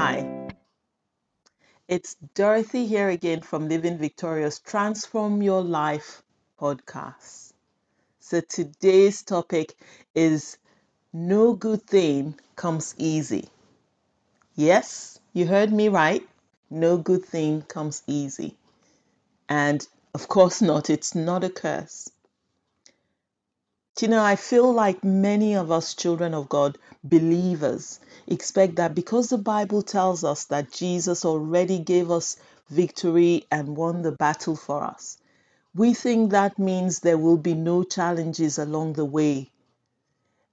Hi, it's Dorothy here again from Living Victorious Transform Your Life podcast. So today's topic is No Good Thing Comes Easy. Yes, you heard me right. No good thing comes easy. And of course not, it's not a curse. Do you know, I feel like many of us children of God, believers, expect that because the Bible tells us that Jesus already gave us victory and won the battle for us, we think that means there will be no challenges along the way.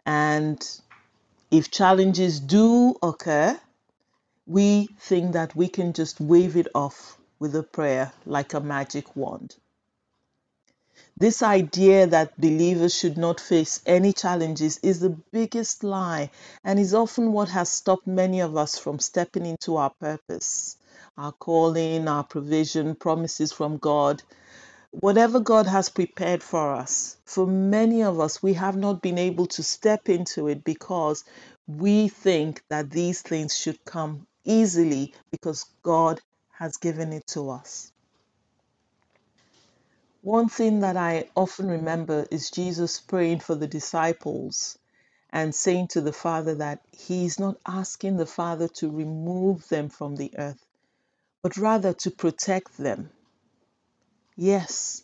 And if challenges do occur, we think that we can just wave it off with a prayer like a magic wand. This idea that believers should not face any challenges is the biggest lie and is often what has stopped many of us from stepping into our purpose, our calling, our provision, promises from God. Whatever God has prepared for us, for many of us, we have not been able to step into it because we think that these things should come easily because God has given it to us. One thing that I often remember is Jesus praying for the disciples and saying to the Father that he is not asking the Father to remove them from the earth, but rather to protect them. Yes,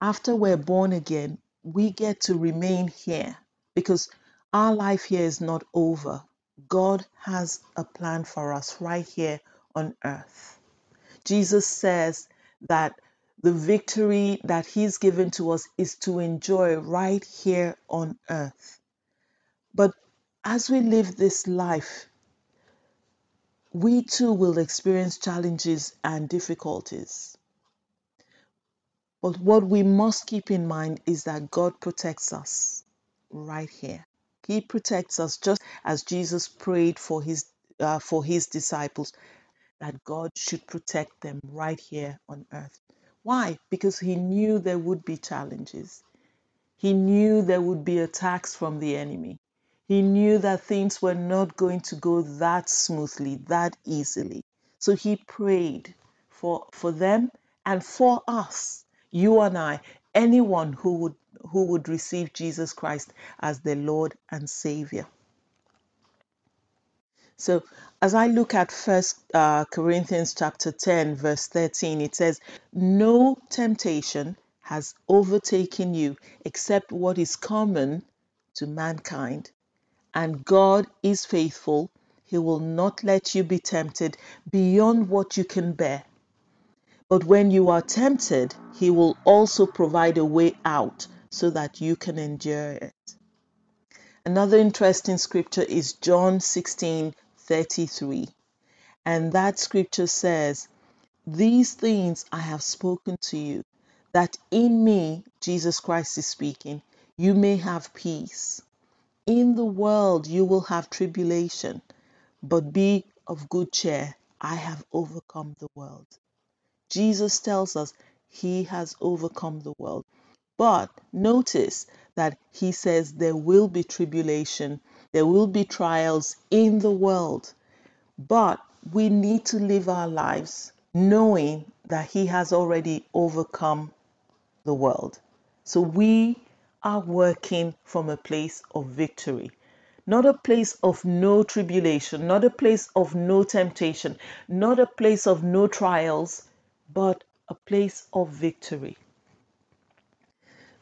after we're born again, we get to remain here because our life here is not over. God has a plan for us right here on earth. Jesus says that the victory that He's given to us is to enjoy right here on earth. But as we live this life, we too will experience challenges and difficulties. But what we must keep in mind is that God protects us right here. He protects us just as Jesus prayed for his uh, for his disciples that God should protect them right here on earth. Why? Because he knew there would be challenges. He knew there would be attacks from the enemy. He knew that things were not going to go that smoothly, that easily. So he prayed for, for them and for us, you and I, anyone who would who would receive Jesus Christ as their Lord and Savior. So as I look at First uh, Corinthians chapter 10, verse 13, it says, No temptation has overtaken you except what is common to mankind. And God is faithful. He will not let you be tempted beyond what you can bear. But when you are tempted, He will also provide a way out so that you can endure it. Another interesting scripture is John 16 33. And that scripture says, These things I have spoken to you, that in me, Jesus Christ is speaking, you may have peace. In the world you will have tribulation, but be of good cheer. I have overcome the world. Jesus tells us he has overcome the world. But notice that he says there will be tribulation, there will be trials in the world. But we need to live our lives knowing that he has already overcome the world. So we are working from a place of victory, not a place of no tribulation, not a place of no temptation, not a place of no trials, but a place of victory.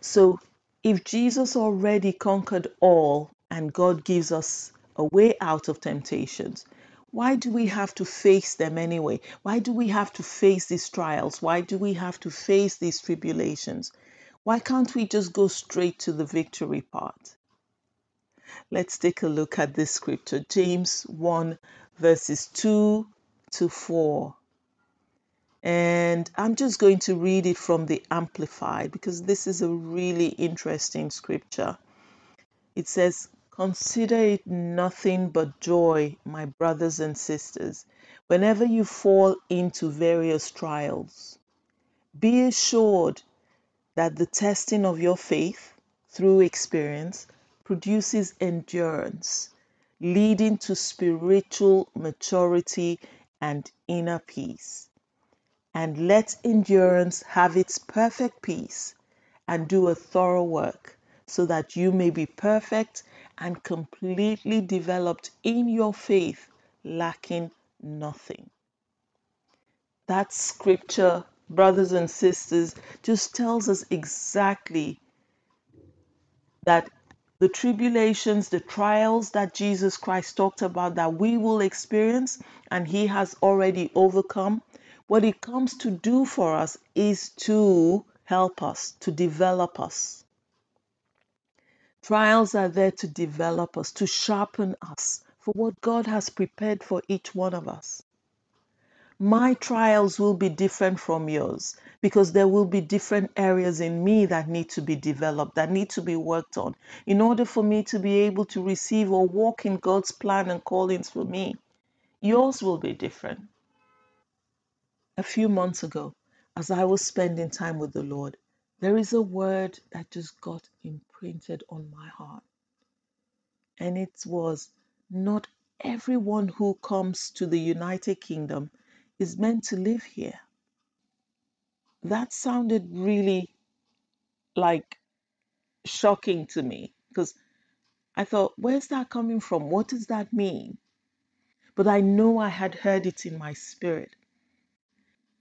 So if Jesus already conquered all and God gives us a way out of temptations, why do we have to face them anyway? Why do we have to face these trials? Why do we have to face these tribulations? Why can't we just go straight to the victory part? Let's take a look at this scripture James 1, verses 2 to 4. And I'm just going to read it from the Amplified because this is a really interesting scripture. It says, Consider it nothing but joy, my brothers and sisters, whenever you fall into various trials. Be assured that the testing of your faith through experience produces endurance. leading to spiritual maturity and inner peace. And let endurance have its perfect peace and do a thorough work, so that you may be perfect and completely developed in your faith, lacking nothing. That scripture, brothers and sisters, just tells us exactly that the tribulations, the trials that Jesus Christ talked about that we will experience and he has already overcome, what it comes to do for us is to help us, to develop us. Trials are there to develop us, to sharpen us for what God has prepared for each one of us. My trials will be different from yours because there will be different areas in me that need to be developed, that need to be worked on in order for me to be able to receive or walk in God's plan and callings for me. Yours will be different. A few months ago, as I was spending time with the Lord, there is a word that just got imprinted on my heart. And it was not everyone who comes to the United Kingdom is meant to live here. That sounded really like shocking to me because I thought, where's that coming from? What does that mean? But I know I had heard it in my spirit.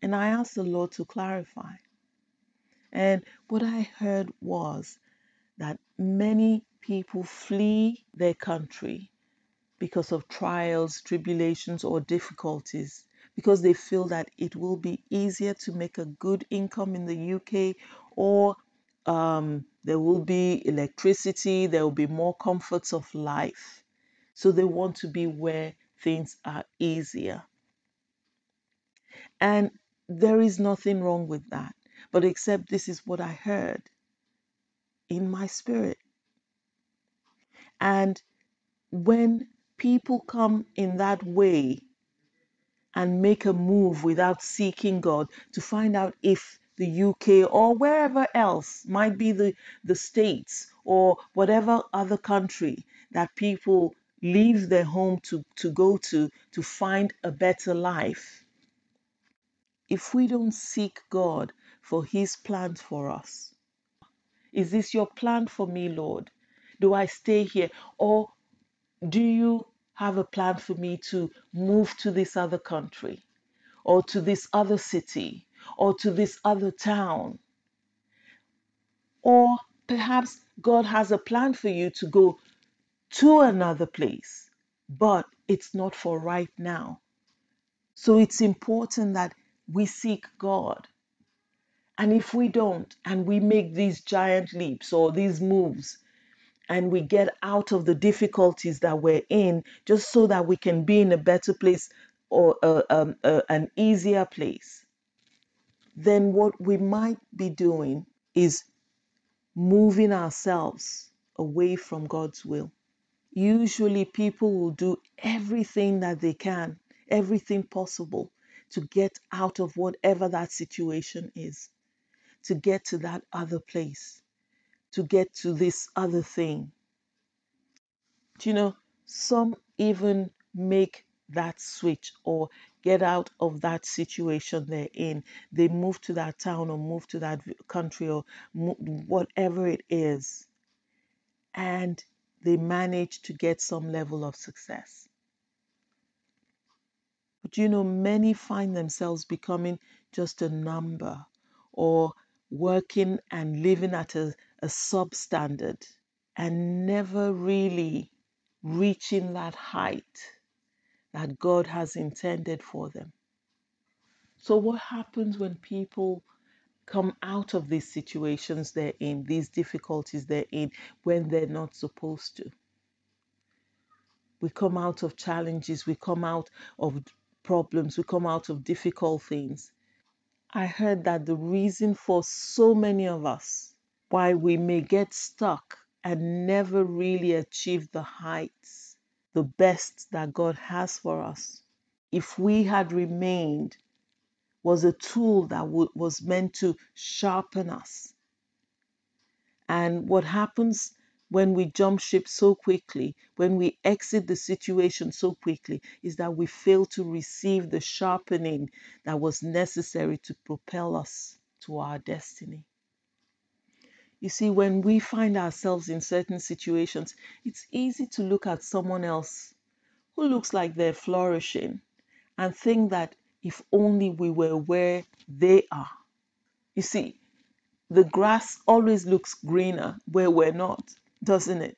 And I asked the Lord to clarify. And what I heard was that many people flee their country because of trials, tribulations, or difficulties, because they feel that it will be easier to make a good income in the UK, or um, there will be electricity, there will be more comforts of life. So they want to be where things are easier. And there is nothing wrong with that. But except this is what I heard in my spirit. And when people come in that way and make a move without seeking God to find out if the UK or wherever else might be the, the states or whatever other country that people leave their home to, to go to to find a better life. If we don't seek God for His plans for us, is this your plan for me, Lord? Do I stay here? Or do you have a plan for me to move to this other country or to this other city or to this other town? Or perhaps God has a plan for you to go to another place, but it's not for right now. So it's important that we seek God. And if we don't, and we make these giant leaps or these moves, and we get out of the difficulties that we're in just so that we can be in a better place or uh, um, uh, an easier place, then what we might be doing is moving ourselves away from God's will. Usually, people will do everything that they can, everything possible to get out of whatever that situation is, to get to that other place, to get to this other thing Do you know, some even make that switch or get out of that situation they're in. They move to that town or move to that country or whatever it is, and they manage to get some level of success. But you know, many find themselves becoming just a number or working and living at a, a substandard and never really reaching that height that God has intended for them. So, what happens when people come out of these situations they're in, these difficulties they're in, when they're not supposed to? We come out of challenges, we come out of problems, we come out of difficult things. I heard that the reason for so many of us why we may get stuck and never really achieve the heights, the best that God has for us, if we had remained, was a tool that w- was meant to sharpen us. And what happens when we jump ship so quickly, when we exit the situation so quickly, is that we fail to receive the sharpening that was necessary to propel us to our destiny. You see, when we find ourselves in certain situations, it's easy to look at someone else who looks like they're flourishing and think that if only we were where they are. You see, the grass always looks greener where we're not, doesn't it?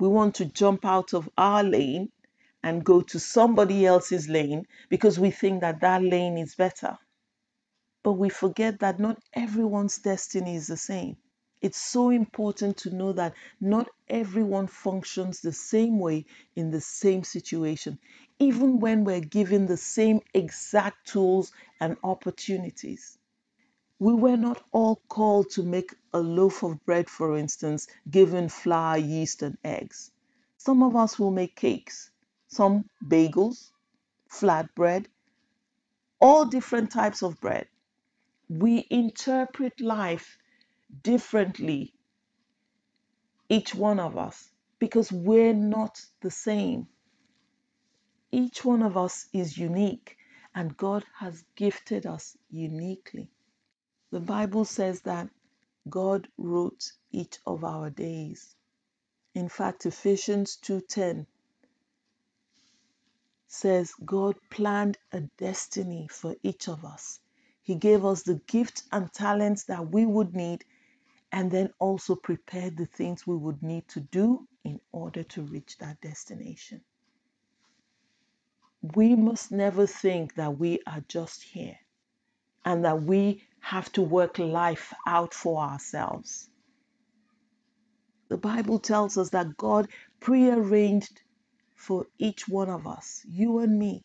We want to jump out of our lane and go to somebody else's lane because we think that that lane is better. But we forget that not everyone's destiny is the same. It's so important to know that not everyone functions the same way in the same situation, even when we're given the same exact tools and opportunities. We were not all called to make a loaf of bread, for instance, given flour, yeast, and eggs. Some of us will make cakes, some bagels, flatbread, all different types of bread. We interpret life differently, each one of us, because we're not the same. Each one of us is unique, and God has gifted us uniquely. The Bible says that God wrote each of our days. In fact, Ephesians 2:10 says God planned a destiny for each of us. He gave us the gifts and talents that we would need and then also prepared the things we would need to do in order to reach that destination. We must never think that we are just here and that we have to work life out for ourselves. The Bible tells us that God prearranged for each one of us, you and me.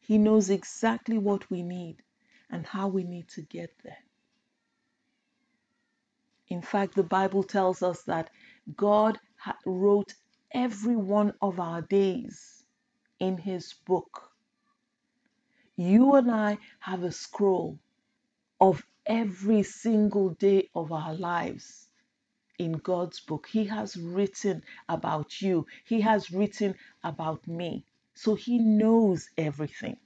He knows exactly what we need and how we need to get there. In fact, the Bible tells us that God wrote every one of our days in His book. You and I have a scroll of every single day of our lives in God's book. He has written about you, He has written about me. So He knows everything.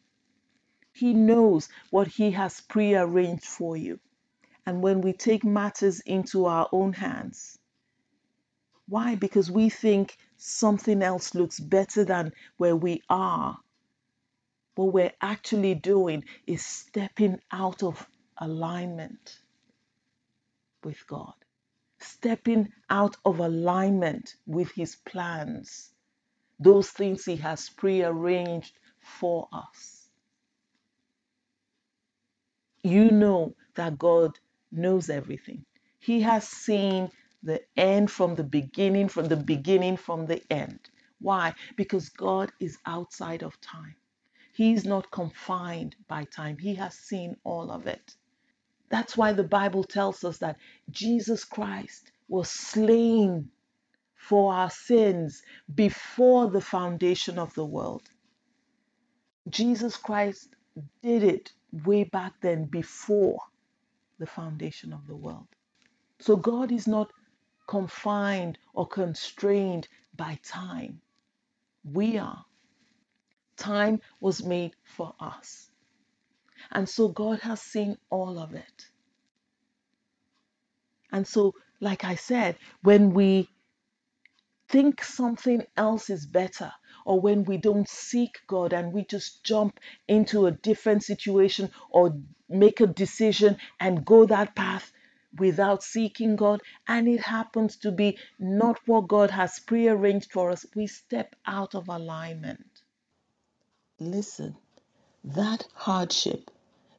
He knows what He has prearranged for you. And when we take matters into our own hands, why? Because we think something else looks better than where we are. What we're actually doing is stepping out of alignment with God, stepping out of alignment with His plans, those things He has prearranged for us. You know that God knows everything. He has seen the end from the beginning, from the beginning, from the end. Why? Because God is outside of time. He's not confined by time. He has seen all of it. That's why the Bible tells us that Jesus Christ was slain for our sins before the foundation of the world. Jesus Christ did it way back then before the foundation of the world. So God is not confined or constrained by time. We are. Time was made for us. And so God has seen all of it. And so, like I said, when we think something else is better, or when we don't seek God and we just jump into a different situation or make a decision and go that path without seeking God, and it happens to be not what God has prearranged for us, we step out of alignment. Listen, that hardship,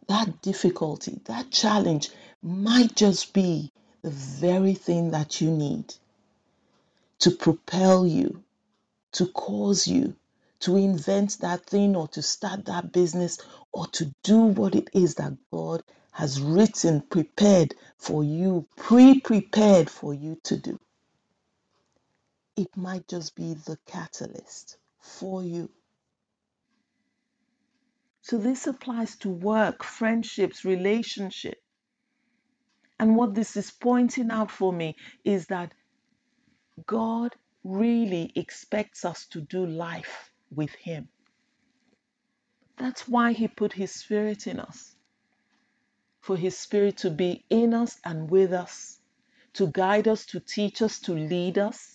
that difficulty, that challenge might just be the very thing that you need to propel you, to cause you to invent that thing or to start that business or to do what it is that God has written, prepared for you, pre prepared for you to do. It might just be the catalyst for you. So, this applies to work, friendships, relationship. And what this is pointing out for me is that God really expects us to do life with Him. That's why He put His Spirit in us, for His Spirit to be in us and with us, to guide us, to teach us, to lead us.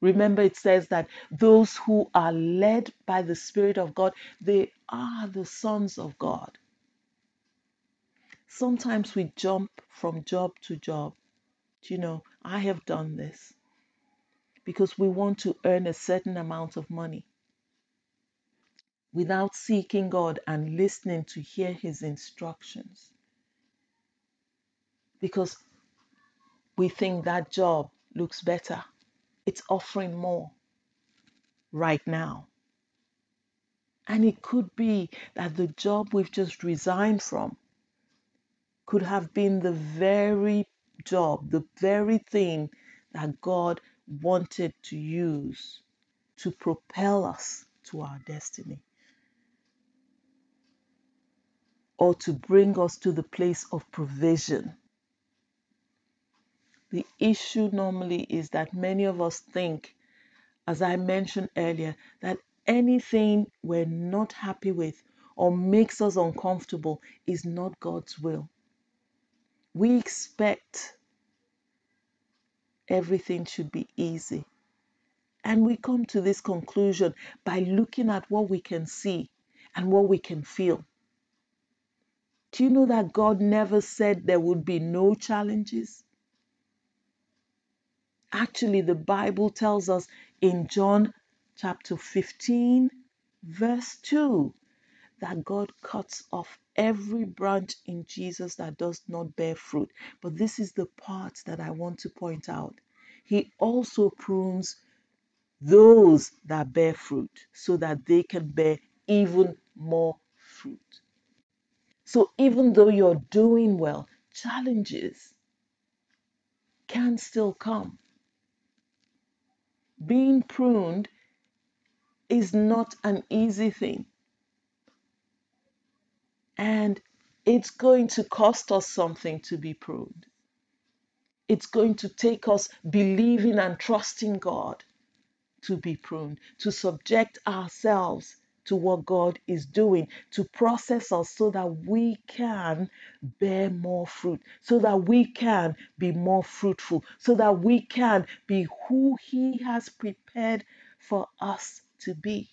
Remember, it says that those who are led by the Spirit of God, they are the sons of God. Sometimes we jump from job to job. Do You know, I have done this because we want to earn a certain amount of money without seeking God and listening to hear His instructions. Because we think that job looks better, it's offering more right now. And it could be that the job we've just resigned from could have been the very job, the very thing that God wanted to use to propel us to our destiny or to bring us to the place of provision. The issue normally is that many of us think, as I mentioned earlier, that anything we're not happy with or makes us uncomfortable is not God's will. We expect everything should be easy. And we come to this conclusion by looking at what we can see and what we can feel. Do you know that God never said there would be no challenges? Actually, the Bible tells us in John chapter 15, verse 2, that God cuts off every branch in Jesus that does not bear fruit. But this is the part that I want to point out. He also prunes those that bear fruit so that they can bear even more fruit. So even though you're doing well, challenges can still come. Being pruned is not an easy thing. And it's going to cost us something to be pruned. It's going to take us believing and trusting God to be pruned, to subject ourselves to what God is doing, to process us so that we can bear more fruit, so that we can be more fruitful, so that we can be who He has prepared for us to be.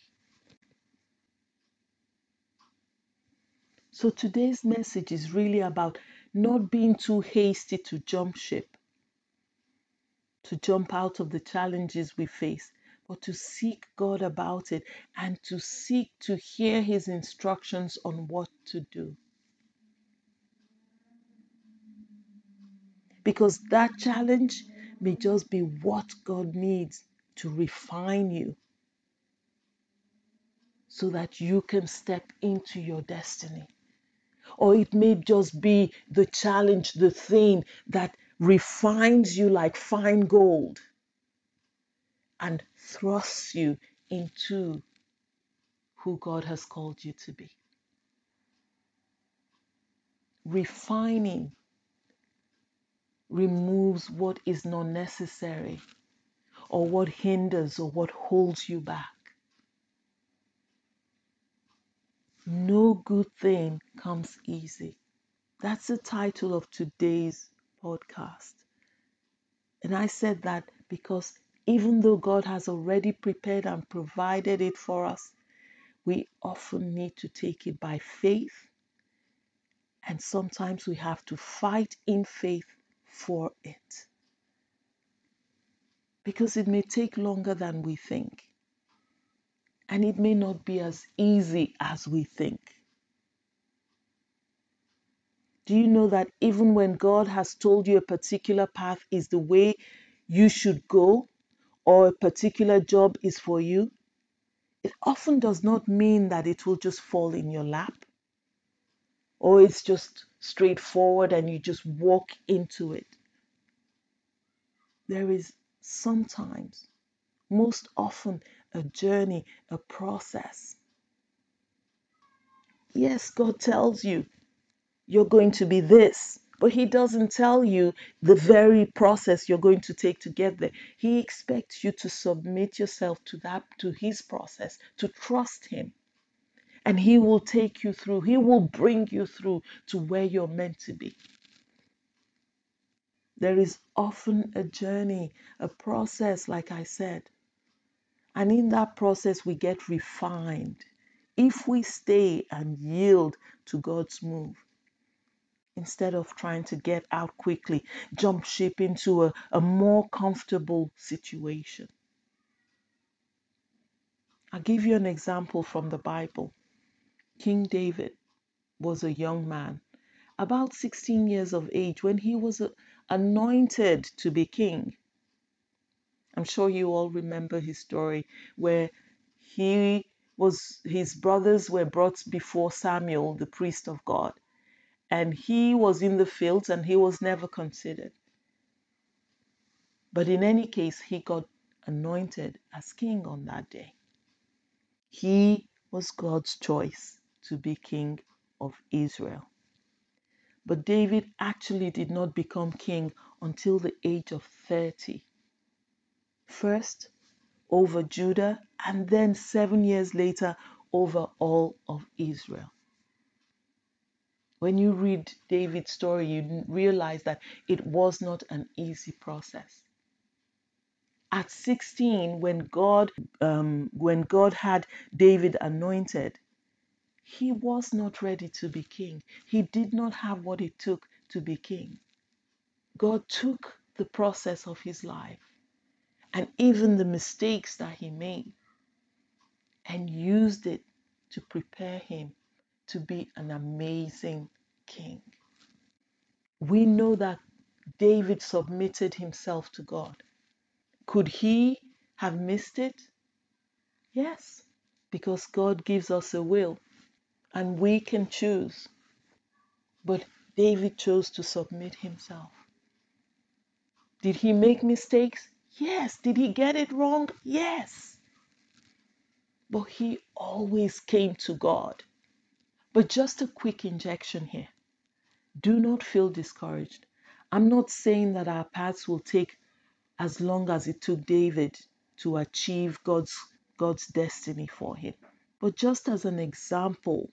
So today's message is really about not being too hasty to jump ship, to jump out of the challenges we face, but to seek God about it and to seek to hear His instructions on what to do. Because that challenge may just be what God needs to refine you so that you can step into your destiny. Or it may just be the challenge, the thing that refines you like fine gold and thrusts you into who God has called you to be. Refining removes what is not necessary or what hinders or what holds you back. No good thing comes easy. That's the title of today's podcast. And I said that because even though God has already prepared and provided it for us, we often need to take it by faith. And sometimes we have to fight in faith for it. Because it may take longer than we think. And it may not be as easy as we think. Do you know that even when God has told you a particular path is the way you should go, or a particular job is for you, it often does not mean that it will just fall in your lap or it's just straightforward and you just walk into it. There is sometimes, most often, a journey, a process. Yes, God tells you you're going to be this, But he doesn't tell you the very process you're going to take to get there. He expects you to submit yourself to that to his process, to trust him. And he will take you through. He will bring you through to where you're meant to be. There is often a journey, a process, like I said. And in that process, we get refined if we stay and yield to God's move instead of trying to get out quickly, jump ship into a, a more comfortable situation. I'll give you an example from the Bible. King David was a young man, about 16 years of age, when he was uh, anointed to be king. I'm sure you all remember his story where he was his brothers were brought before Samuel, the priest of God, and he was in the fields and he was never considered. But in any case, he got anointed as king on that day. He was God's choice to be king of Israel. But David actually did not become king until the age of 30. First over Judah, and then seven years later over all of Israel. When you read David's story, you realize that it was not an easy process. At 16, when God, um, when God had David anointed, he was not ready to be king. He did not have what it took to be king. God took the process of his life and even the mistakes that he made and used it to prepare him to be an amazing king. We know that David submitted himself to God. Could he have missed it? Yes, because God gives us a will and we can choose. But David chose to submit himself. Did he make mistakes? Yes. Did he get it wrong? Yes. But he always came to God. But just a quick injection here. Do not feel discouraged. I'm not saying that our paths will take as long as it took David to achieve God's God's destiny for him. But just as an example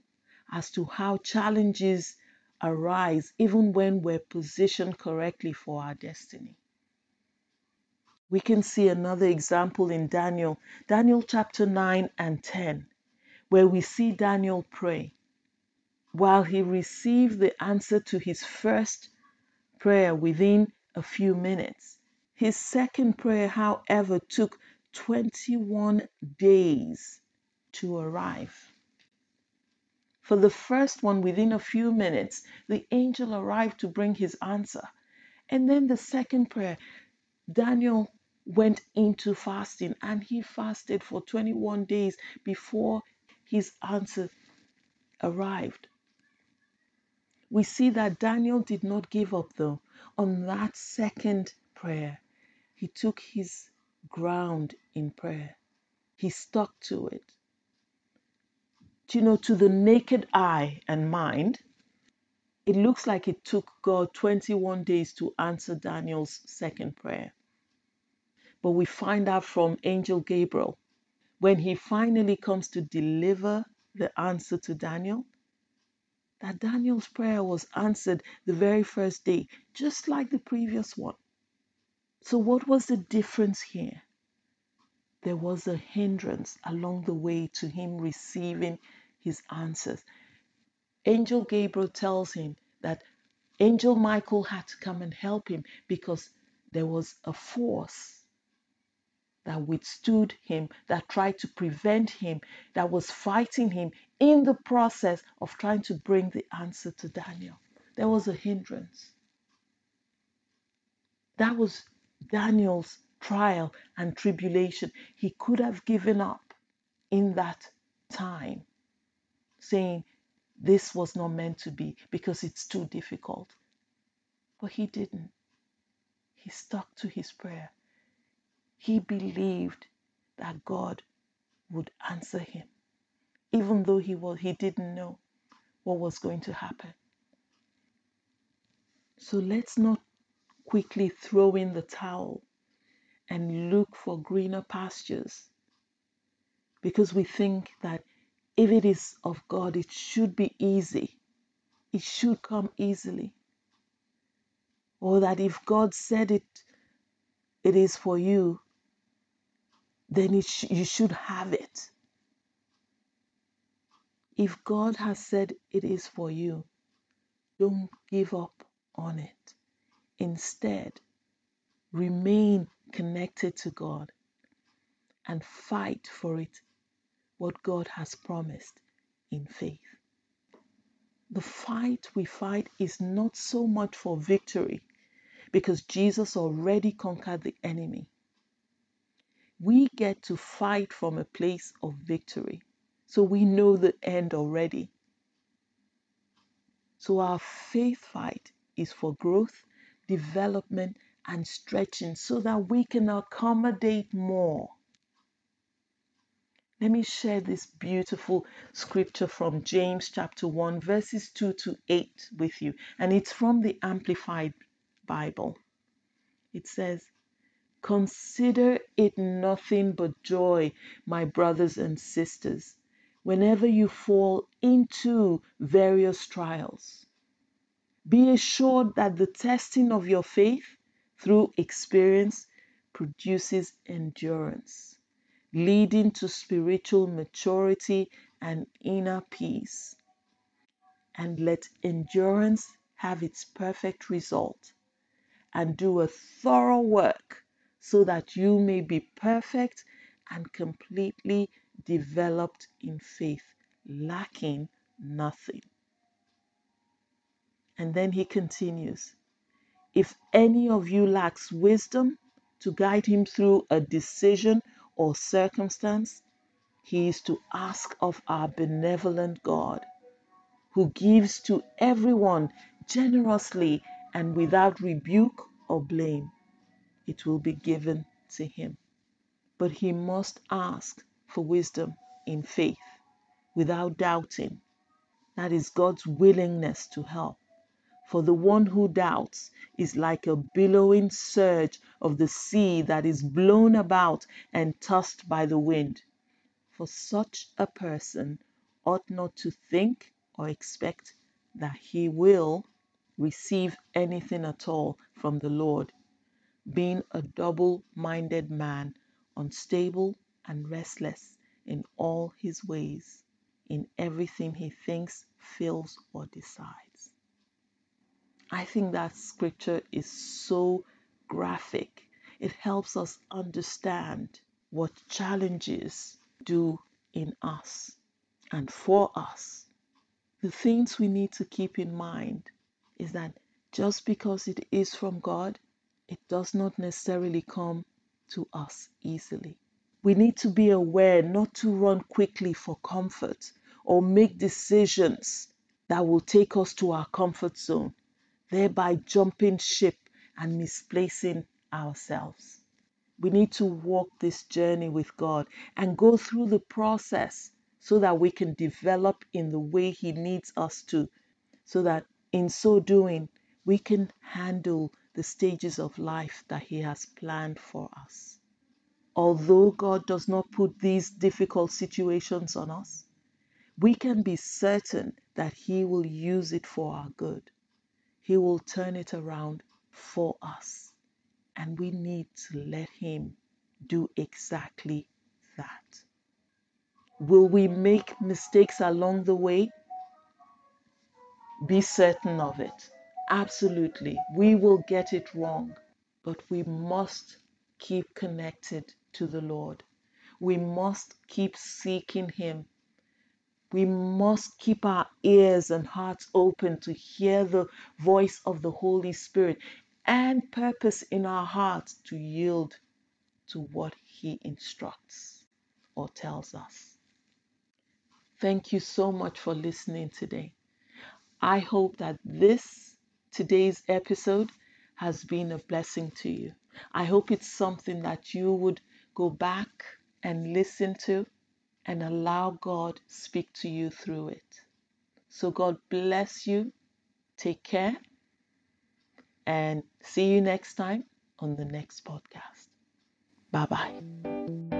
as to how challenges arise even when we're positioned correctly for our destiny. We can see another example in Daniel, Daniel chapter 9 and 10, where we see Daniel pray. While he received the answer to his first prayer within a few minutes, his second prayer, however, took 21 days to arrive. For the first one, within a few minutes, the angel arrived to bring his answer. And then the second prayer, Daniel went into fasting and he fasted for 21 days before his answer arrived. We see that Daniel did not give up though on that second prayer. He took his ground in prayer, he stuck to it. Do you know, to the naked eye and mind, it looks like it took God 21 days to answer Daniel's second prayer. But we find out from Angel Gabriel when he finally comes to deliver the answer to Daniel that Daniel's prayer was answered the very first day, just like the previous one. So, what was the difference here? There was a hindrance along the way to him receiving his answers. Angel Gabriel tells him that Angel Michael had to come and help him because there was a force that withstood him, that tried to prevent him, that was fighting him in the process of trying to bring the answer to Daniel. There was a hindrance. That was Daniel's trial and tribulation. He could have given up in that time, saying, This was not meant to be because it's too difficult. But he didn't. He stuck to his prayer. He believed that God would answer him, even though he was he didn't know what was going to happen. So let's not quickly throw in the towel and look for greener pastures because we think that if it is of God, it should be easy. It should come easily. Or that if God said it, it is for you, then it sh- you should have it. If God has said it is for you, don't give up on it. Instead, remain connected to God and fight for it, what God has promised in faith. The fight we fight is not so much for victory because Jesus already conquered the enemy. We get to fight from a place of victory. So we know the end already. So our faith fight is for growth, development, and stretching so that we can accommodate more. Let me share this beautiful scripture from James chapter 1, verses 2 to 8 with you. And it's from the Amplified Bible. It says, Consider it nothing but joy, my brothers and sisters, whenever you fall into various trials. Be assured that the testing of your faith through experience produces endurance, leading to spiritual maturity and inner peace. And let endurance have its perfect result and do a thorough work so that you may be perfect and completely developed in faith, lacking nothing. And then he continues If any of you lacks wisdom to guide him through a decision or circumstance, he is to ask of our benevolent God, who gives to everyone generously and without rebuke or blame it will be given to him. But he must ask for wisdom in faith without doubting. That is God's willingness to help. For the one who doubts is like a billowing surge of the sea that is blown about and tossed by the wind. For such a person ought not to think or expect that he will receive anything at all from the Lord being a double minded man, unstable and restless in all his ways, in everything he thinks, feels, or decides. I think that scripture is so graphic. It helps us understand what challenges do in us and for us. The things we need to keep in mind is that just because it is from God it does not necessarily come to us easily. We need to be aware not to run quickly for comfort or make decisions that will take us to our comfort zone, thereby jumping ship and misplacing ourselves. We need to walk this journey with God and go through the process so that we can develop in the way He needs us to, so that in so doing, we can handle the stages of life that He has planned for us. Although God does not put these difficult situations on us, we can be certain that He will use it for our good. He will turn it around for us. And we need to let Him do exactly that. Will we make mistakes along the way? Be certain of it. Absolutely. We will get it wrong. but we must keep connected to the Lord. We must keep seeking Him. We must keep our ears and hearts open to hear the voice of the Holy Spirit and purpose in our hearts to yield to what He instructs or tells us. Thank you so much for listening today. I hope that this today's episode has been a blessing to you. I hope it's something that you would go back and listen to and allow God speak to you through it. So God bless you. Take care and see you next time on the next podcast. Bye bye.